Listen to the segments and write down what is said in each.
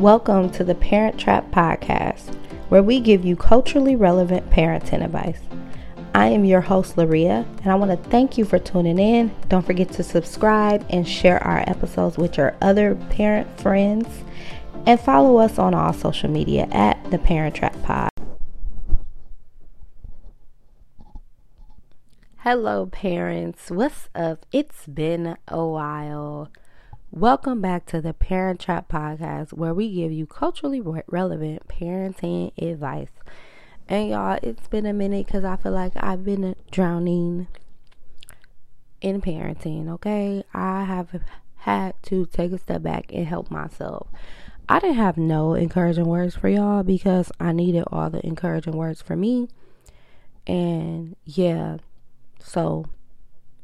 Welcome to the Parent Trap Podcast, where we give you culturally relevant parenting advice. I am your host, Laria, and I want to thank you for tuning in. Don't forget to subscribe and share our episodes with your other parent friends, and follow us on all social media at the Parent Trap Pod. Hello, parents. What's up? It's been a while. Welcome back to the Parent Trap Podcast, where we give you culturally re- relevant parenting advice. And y'all, it's been a minute because I feel like I've been drowning in parenting, okay? I have had to take a step back and help myself. I didn't have no encouraging words for y'all because I needed all the encouraging words for me. And yeah, so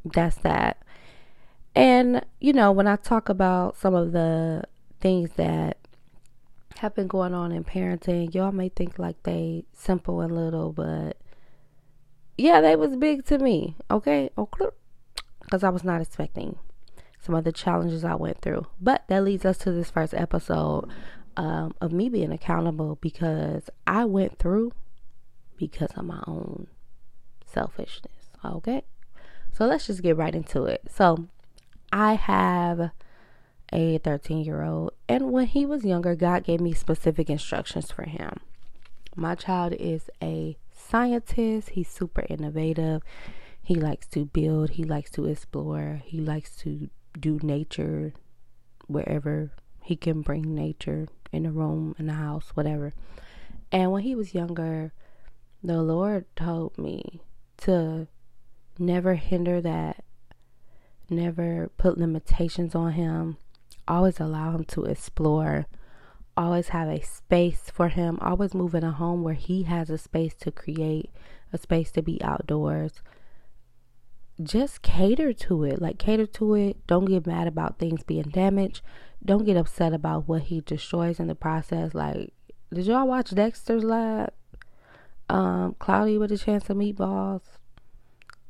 that's that. And, you know, when I talk about some of the things that have been going on in parenting, y'all may think like they simple and little, but yeah, they was big to me. Okay. Because I was not expecting some of the challenges I went through. But that leads us to this first episode um, of me being accountable because I went through because of my own selfishness. Okay. So let's just get right into it. So I have a 13 year old, and when he was younger, God gave me specific instructions for him. My child is a scientist, he's super innovative. He likes to build, he likes to explore, he likes to do nature wherever he can bring nature in the room, in the house, whatever. And when he was younger, the Lord told me to never hinder that never put limitations on him, always allow him to explore, always have a space for him, always move in a home where he has a space to create, a space to be outdoors. Just cater to it, like cater to it. Don't get mad about things being damaged. Don't get upset about what he destroys in the process. Like, did y'all watch Dexter's Lab? Um, Cloudy with a Chance of Meatballs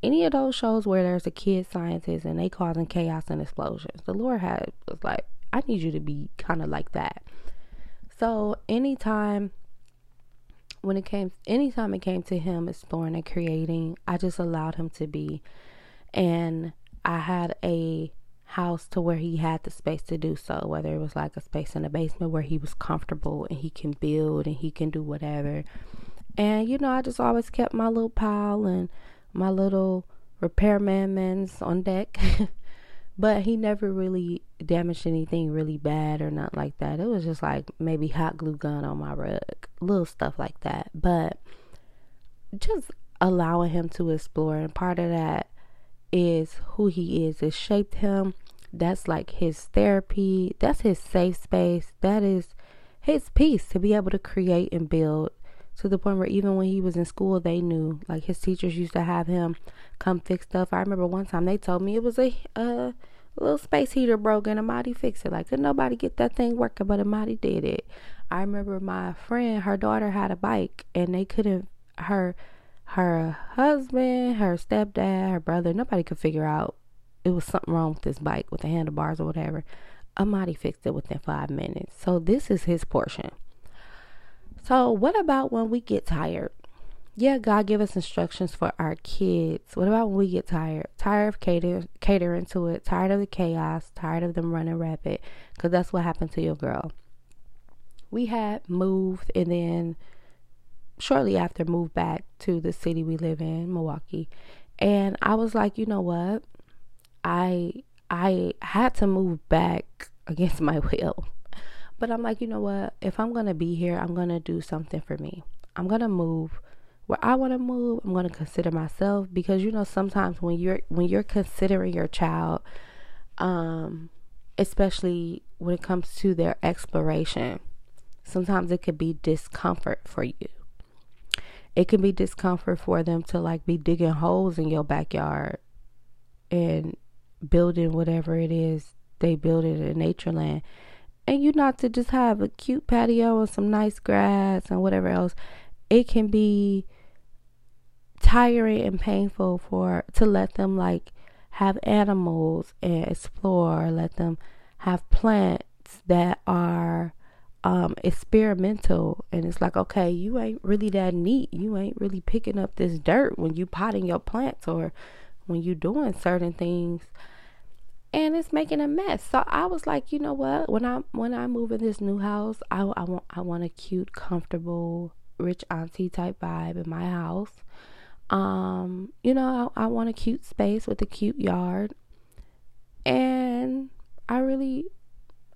any of those shows where there's a kid scientist and they causing chaos and explosions, the Lord had was like, I need you to be kind of like that. So anytime when it came anytime it came to him exploring and creating, I just allowed him to be. And I had a house to where he had the space to do so, whether it was like a space in the basement where he was comfortable and he can build and he can do whatever. And you know, I just always kept my little pile and my little repairman man's on deck. but he never really damaged anything really bad or not like that. It was just like maybe hot glue gun on my rug, little stuff like that. But just allowing him to explore, and part of that is who he is. It shaped him. That's like his therapy. That's his safe space. That is his peace to be able to create and build to the point where even when he was in school, they knew. Like his teachers used to have him come fix stuff. I remember one time they told me it was a a little space heater broke and Amadi fixed it. Like could nobody get that thing working, but Amadi did it. I remember my friend, her daughter had a bike and they couldn't her her husband, her stepdad, her brother, nobody could figure out it was something wrong with this bike with the handlebars or whatever. Amadi fixed it within five minutes. So this is his portion. So, what about when we get tired? Yeah, God give us instructions for our kids. What about when we get tired? Tired of cater, catering to it, tired of the chaos, tired of them running rapid, because that's what happened to your girl. We had moved and then shortly after moved back to the city we live in, Milwaukee. And I was like, you know what? I I had to move back against my will. But I'm like, you know what? If I'm going to be here, I'm going to do something for me. I'm going to move where I want to move. I'm going to consider myself because you know sometimes when you're when you're considering your child um especially when it comes to their exploration, sometimes it could be discomfort for you. It can be discomfort for them to like be digging holes in your backyard and building whatever it is they build in a nature land and you not to just have a cute patio and some nice grass and whatever else. It can be tiring and painful for to let them like have animals and explore let them have plants that are um, experimental. And it's like okay you ain't really that neat. You ain't really picking up this dirt when you potting your plants or when you doing certain things and it's making a mess so i was like you know what when i when i move in this new house i, I want i want a cute comfortable rich auntie type vibe in my house um you know I, I want a cute space with a cute yard and i really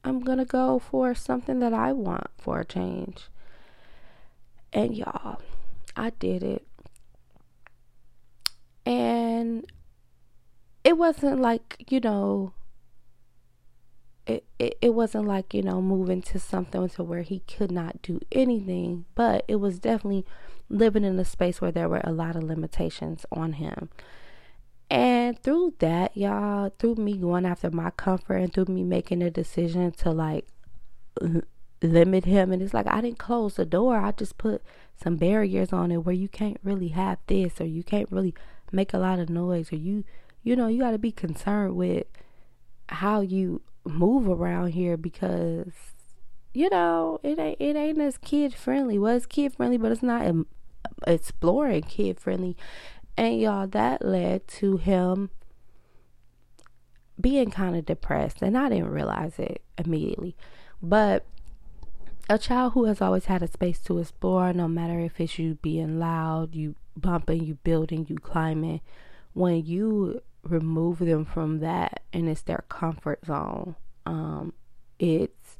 I'm gonna go for something that I want for a change. And y'all, I did it. And it wasn't like, you know, it, it, it wasn't like, you know, moving to something to where he could not do anything, but it was definitely living in a space where there were a lot of limitations on him. And through that, y'all, through me going after my comfort and through me making a decision to like limit him, and it's like I didn't close the door, I just put some barriers on it where you can't really have this or you can't really make a lot of noise or you, you know, you got to be concerned with how you move around here because you know it ain't it ain't as kid friendly. Well, it's kid friendly, but it's not exploring kid friendly. And y'all, that led to him being kind of depressed. And I didn't realize it immediately. But a child who has always had a space to explore, no matter if it's you being loud, you bumping, you building, you climbing, when you remove them from that and it's their comfort zone, um, it's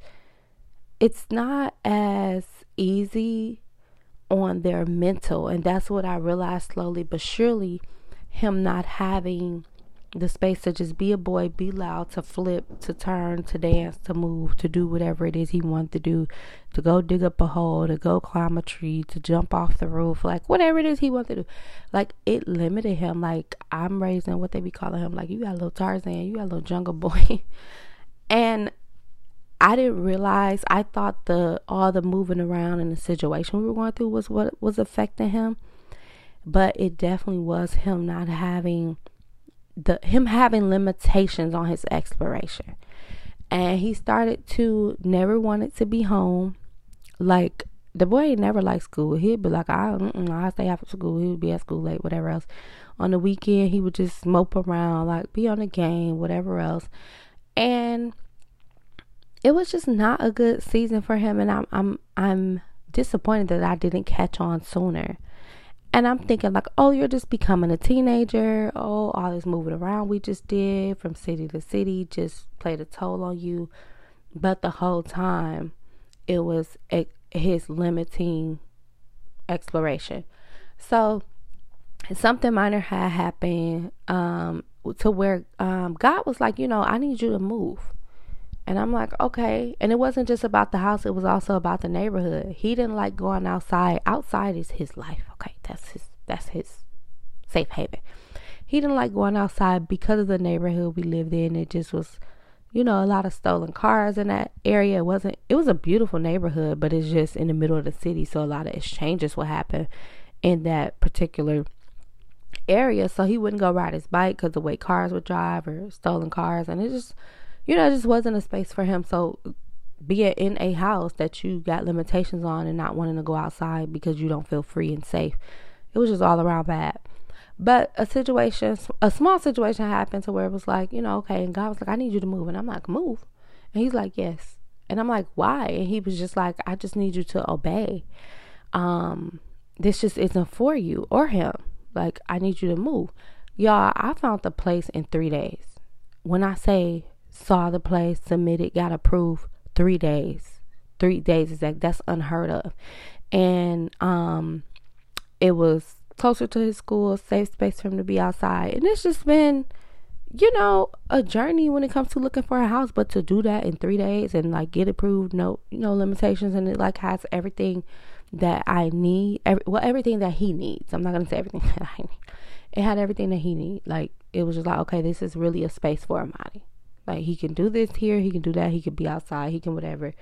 it's not as easy on their mental. And that's what I realized slowly but surely him not having the space to just be a boy, be loud, to flip, to turn, to dance, to move, to do whatever it is he wanted to do, to go dig up a hole, to go climb a tree, to jump off the roof, like whatever it is he wanted to do. Like it limited him. Like I'm raising what they be calling him, like you got a little Tarzan, you got a little jungle boy. and I didn't realize. I thought the all the moving around and the situation we were going through was what was affecting him, but it definitely was him not having the him having limitations on his exploration, and he started to never wanted to be home. Like the boy never liked school. He'd be like, I I stay after school. He would be at school late, whatever else. On the weekend, he would just mope around, like be on the game, whatever else, and it was just not a good season for him and I'm I'm I'm disappointed that I didn't catch on sooner. And I'm thinking like, oh, you're just becoming a teenager. Oh, all this moving around we just did from city to city just played a toll on you. But the whole time, it was his limiting exploration. So something minor had happened um, to where um, God was like, you know, I need you to move. And I'm like, okay. And it wasn't just about the house, it was also about the neighborhood. He didn't like going outside. Outside is his life. Okay, that's his that's his safe haven. He didn't like going outside because of the neighborhood we lived in. It just was, you know, a lot of stolen cars in that area. It wasn't it was a beautiful neighborhood, but it's just in the middle of the city, so a lot of exchanges will happen in that particular area. So he wouldn't go ride his bike because the way cars would drive or stolen cars, and it just you know, it just wasn't a space for him. So being in a house that you got limitations on and not wanting to go outside because you don't feel free and safe, it was just all around bad. But a situation, a small situation happened to where it was like, you know, okay, and God was like, I need you to move. And I'm like, move. And he's like, yes. And I'm like, why? And he was just like, I just need you to obey. Um, this just isn't for you or him. Like, I need you to move. Y'all, I found the place in three days. When I say saw the place, submitted, got approved three days. Three days exact. That's unheard of. And um it was closer to his school, safe space for him to be outside. And it's just been, you know, a journey when it comes to looking for a house. But to do that in three days and like get approved, no no limitations and it like has everything that I need. Every, well everything that he needs. I'm not gonna say everything that I need. It had everything that he need. Like it was just like, okay, this is really a space for Amani. Like he can do this here, he can do that, he can be outside, he can whatever.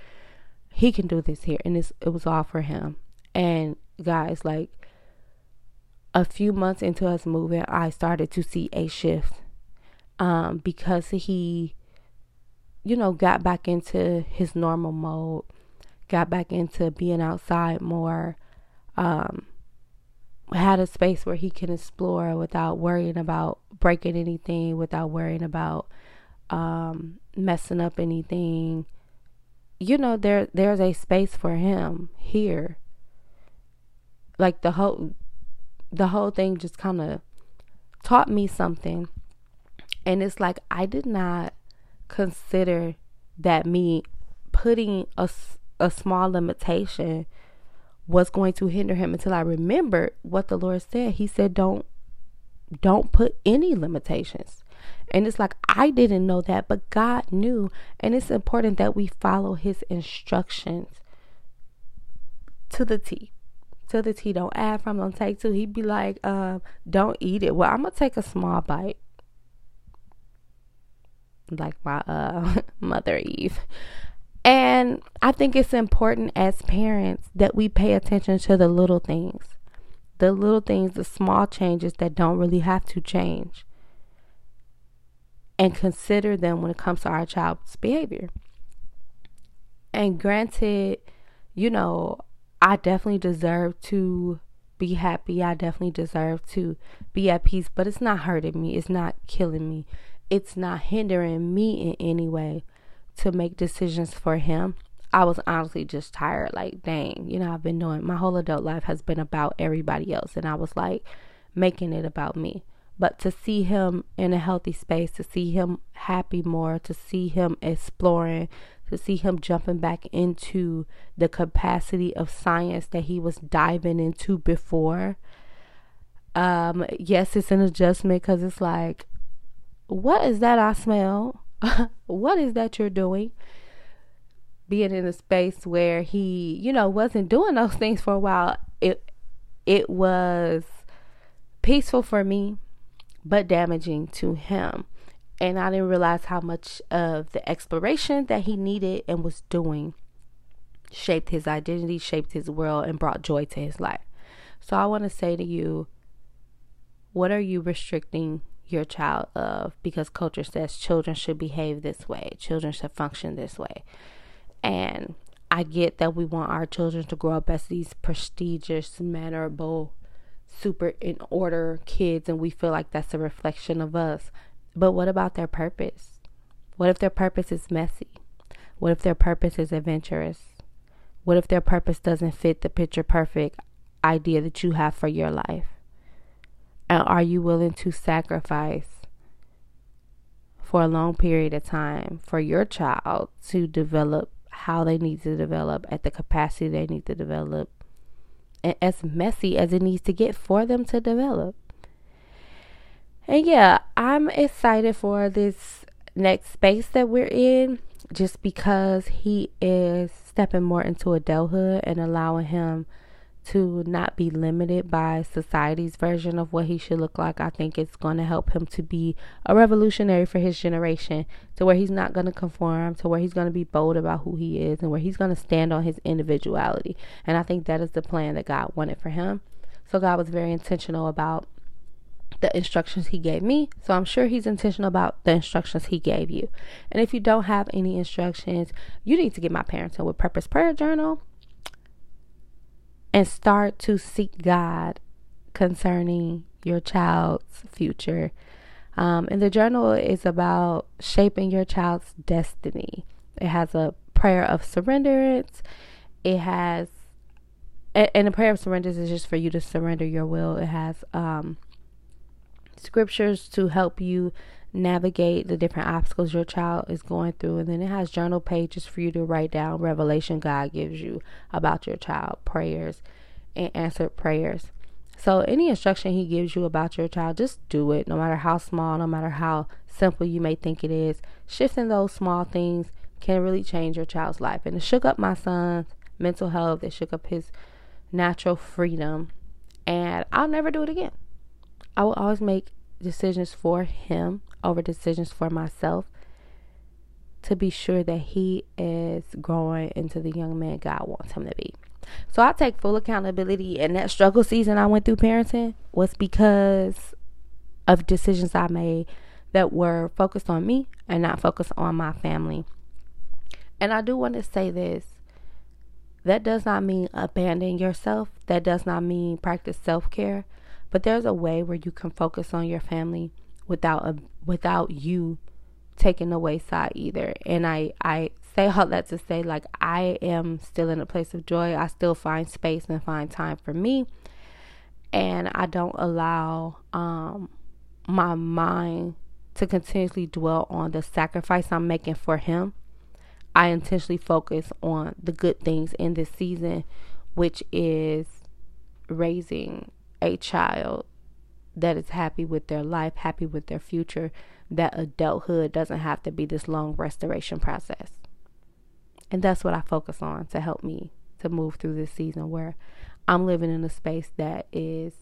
He can do this here, and it's it was all for him. And guys, like a few months into us moving, I started to see a shift, um, because he, you know, got back into his normal mode, got back into being outside more, um, had a space where he can explore without worrying about breaking anything, without worrying about um, messing up anything. You know, there there's a space for him here. Like the whole the whole thing just kind of taught me something. And it's like I did not consider that me putting a, a small limitation was going to hinder him until I remembered what the Lord said. He said, Don't don't put any limitations. And it's like I didn't know that, but God knew. And it's important that we follow his instructions to the T. To the T. Don't add from, don't take to. He'd be like, um, don't eat it. Well, I'm gonna take a small bite. Like my uh mother Eve. And I think it's important as parents that we pay attention to the little things. The little things, the small changes that don't really have to change. And consider them when it comes to our child's behavior. And granted, you know, I definitely deserve to be happy. I definitely deserve to be at peace, but it's not hurting me. It's not killing me. It's not hindering me in any way to make decisions for him. I was honestly just tired. Like, dang, you know, I've been doing my whole adult life has been about everybody else. And I was like making it about me. But to see him in a healthy space, to see him happy more, to see him exploring, to see him jumping back into the capacity of science that he was diving into before. Um, yes, it's an adjustment because it's like, what is that I smell? what is that you're doing? Being in a space where he, you know, wasn't doing those things for a while, it it was peaceful for me, but damaging to him. And I didn't realize how much of the exploration that he needed and was doing shaped his identity, shaped his world, and brought joy to his life. So I want to say to you, what are you restricting your child of because culture says children should behave this way, children should function this way. And I get that we want our children to grow up as these prestigious, mannerable, super in order kids, and we feel like that's a reflection of us. But what about their purpose? What if their purpose is messy? What if their purpose is adventurous? What if their purpose doesn't fit the picture perfect idea that you have for your life? And are you willing to sacrifice for a long period of time for your child to develop how they need to develop at the capacity they need to develop as messy as it needs to get for them to develop? And yeah, I'm excited for this next space that we're in just because he is stepping more into adulthood and allowing him to not be limited by society's version of what he should look like. I think it's going to help him to be a revolutionary for his generation, to where he's not going to conform, to where he's going to be bold about who he is, and where he's going to stand on his individuality. And I think that is the plan that God wanted for him. So God was very intentional about the instructions he gave me. So I'm sure he's intentional about the instructions he gave you. And if you don't have any instructions, you need to get my Parenting with Purpose prayer journal and start to seek God concerning your child's future. Um, and the journal is about shaping your child's destiny. It has a prayer of surrenderance. It has, and the prayer of surrender is just for you to surrender your will. It has um, scriptures to help you navigate the different obstacles your child is going through. And then it has journal pages for you to write down revelation God gives you about your child, prayers, and answered prayers. So, any instruction He gives you about your child, just do it, no matter how small, no matter how simple you may think it is. Shifting those small things can really change your child's life. And it shook up my son's mental health, it shook up his natural freedom. And I'll never do it again. I will always make decisions for him over decisions for myself to be sure that he is growing into the young man God wants him to be. So I take full accountability and that struggle season I went through parenting was because of decisions I made that were focused on me and not focused on my family. And I do want to say this. that does not mean abandon yourself. That does not mean practice self care. But there's a way where you can focus on your family without a, without you taking the wayside either. And I I say all that to say like I am still in a place of joy. I still find space and find time for me. And I don't allow um my mind to continuously dwell on the sacrifice I'm making for him. I intentionally focus on the good things in this season, which is raising a child that is happy with their life, happy with their future, that adulthood doesn't have to be this long restoration process. And that's what I focus on to help me to move through this season where I'm living in a space that is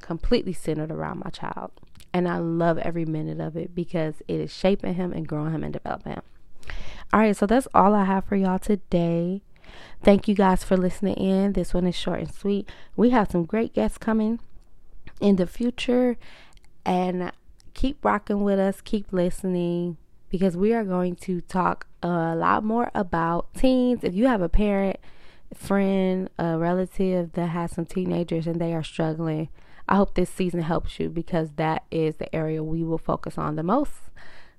completely centered around my child. And I love every minute of it because it is shaping him and growing him and developing him. All right, so that's all I have for y'all today. Thank you guys for listening in. This one is short and sweet. We have some great guests coming in the future, and keep rocking with us, keep listening because we are going to talk a lot more about teens. If you have a parent, friend, a relative that has some teenagers and they are struggling, I hope this season helps you because that is the area we will focus on the most.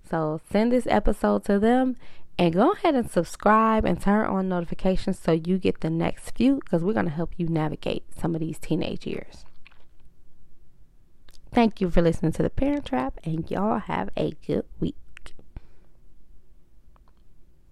So send this episode to them and go ahead and subscribe and turn on notifications so you get the next few because we're going to help you navigate some of these teenage years. Thank you for listening to The Parent Trap, and y'all have a good week.